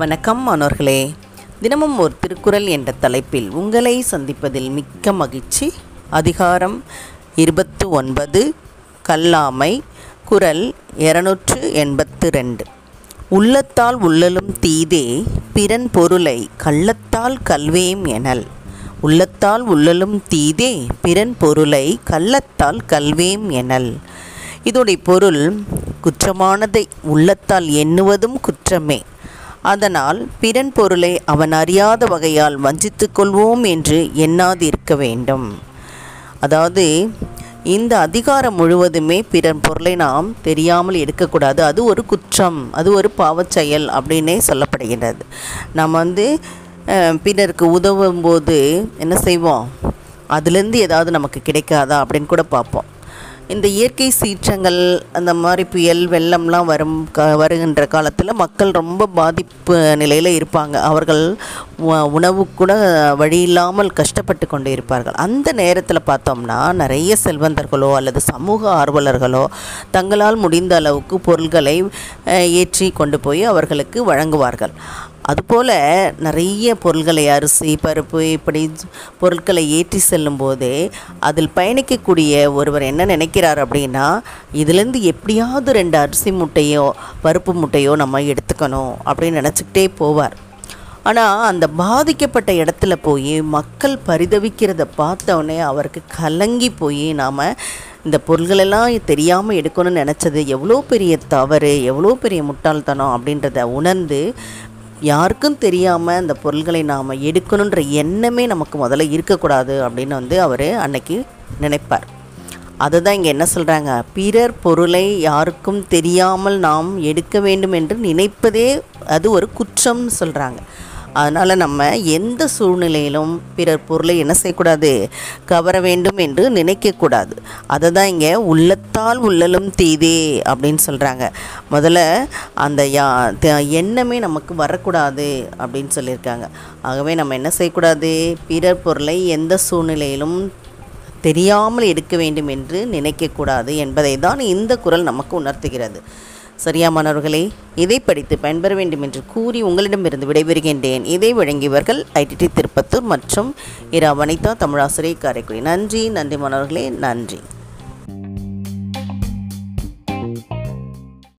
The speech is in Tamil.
வணக்கம் மாணவர்களே. தினமும் ஒரு திருக்குறள் என்ற தலைப்பில் உங்களை சந்திப்பதில் மிக்க மகிழ்ச்சி. அதிகாரம் இருபத்து ஒன்பது கல்லாமை குரல் இருநூற்று எண்பத்து ரெண்டு. உள்ளத்தால் உள்ளலும் தீதே பிறன் பொருளை கள்ளத்தால் கல்வேம் எனல். உள்ளத்தால் உள்ளலும் தீதே பிறன் பொருளை கள்ளத்தால் கல்வேம் எனல். இதோடைய பொருள் குற்றமானதை உள்ளத்தால் எண்ணுவதும் குற்றமே. அதனால் பிறன் பொருளை அவன் அறியாத வகையால் வஞ்சித்து கொள்வோம் என்று எண்ணாதிருக்க வேண்டும். அதாவது இந்த அதிகாரம் முழுவதுமே பிறன் பொருளை நாம் தெரியாமல் எடுக்கக்கூடாது. அது ஒரு குற்றம் அது ஒரு பாவச்செயல் அப்படின்னே சொல்லப்படுகின்றது நம்ம வந்து பிறருக்கு உதவும் போது என்ன செய்வோம்? அதுலேருந்து ஏதாவது நமக்கு கிடைக்காதா அப்படின்னு கூட பார்ப்போம். இந்த இயற்கை சீற்றங்கள் அந்த மாதிரி புயல் வெள்ளம்லாம் வரும் க வருகின்ற காலத்தில் மக்கள் ரொம்ப பாதிப்பு நிலையில் இருப்பாங்க. அவர்கள் உணவு கூட வழி இல்லாமல் கஷ்டப்பட்டு கொண்டு இருப்பார்கள். அந்த நேரத்தில் பார்த்தோம்னா நிறைய செல்வந்தர்களோ அல்லது சமூக ஆர்வலர்களோ தங்களால் முடிந்த அளவுக்கு பொருள்களை ஏற்றி கொண்டு போய் அவர்களுக்கு வழங்குவார்கள். அதுபோல் நிறைய பொருள்களை அரிசி பருப்பு இப்படி பொருட்களை ஏற்றி செல்லும்போது அதில் பயணிக்கக்கூடிய ஒருவர் என்ன நினைக்கிறார் அப்படின்னா இதுலேருந்து எப்படியாவது ரெண்டு அரிசி முட்டையோ பருப்பு முட்டையோ நம்ம எடுத்துக்கணும் அப்படின்னு நினச்சிக்கிட்டே போவார். ஆனால் அந்த பாதிக்கப்பட்ட இடத்துல போய் மக்கள் பரிதவிக்கிறத பார்த்தோன்னே அவருக்கு கலங்கி போய் நாம் இந்த பொருள்களெல்லாம் தெரியாமல் எடுக்கணும்னு நினச்சது எவ்வளோ பெரிய தவறு எவ்வளோ பெரிய முட்டாள்தனம் அப்படின்றத உணர்ந்து யாருக்கும் தெரியாமல் அந்த பொருள்களை நாம் எடுக்கணுன்ற எண்ணமே நமக்கு முதல்ல இருக்கக்கூடாது அப்படின்னு வந்து அவர் அன்னைக்கு நினைப்பார். அதுதான் இங்கே என்ன சொல்கிறாங்க பிறர் பொருளை யாருக்கும் தெரியாமல் நாம் எடுக்க வேண்டும் என்று நினைப்பதே அது ஒரு குற்றம்னு சொல்கிறாங்க அதனால் நம்ம எந்த சூழ்நிலையிலும் பிறர் பொருளை என்ன செய்யக்கூடாது? கவர வேண்டும் என்று நினைக்கக்கூடாது. அதை தான் இங்கே உள்ளத்தால் உள்ளலும் தீதே அப்படின்னு சொல்கிறாங்க முதல்ல அந்த யா த- எண்ணமே நமக்கு வரக்கூடாது அப்படின்னு சொல்லியிருக்காங்க. ஆகவே நம்ம என்ன செய்யக்கூடாது? பிறர் பொருளை எந்த சூழ்நிலையிலும் தெரியாமல் எடுக்க வேண்டும் என்று நினைக்கக்கூடாது என்பதை தான் இந்த குறள் நமக்கு உணர்த்துகிறது. சரியா மாணவர்களே இதை படித்து பயன்பெற வேண்டும் என்று கூறி உங்களிடமிருந்து விடைபெறுகின்றேன். இதை வழங்கியவர்கள் ஐடிடி திருப்பத்தூர் மற்றும் இரா வனிதா தமிழாசிரியர் காரைக்குடி. நன்றி நன்றி மாணவர்களே நன்றி.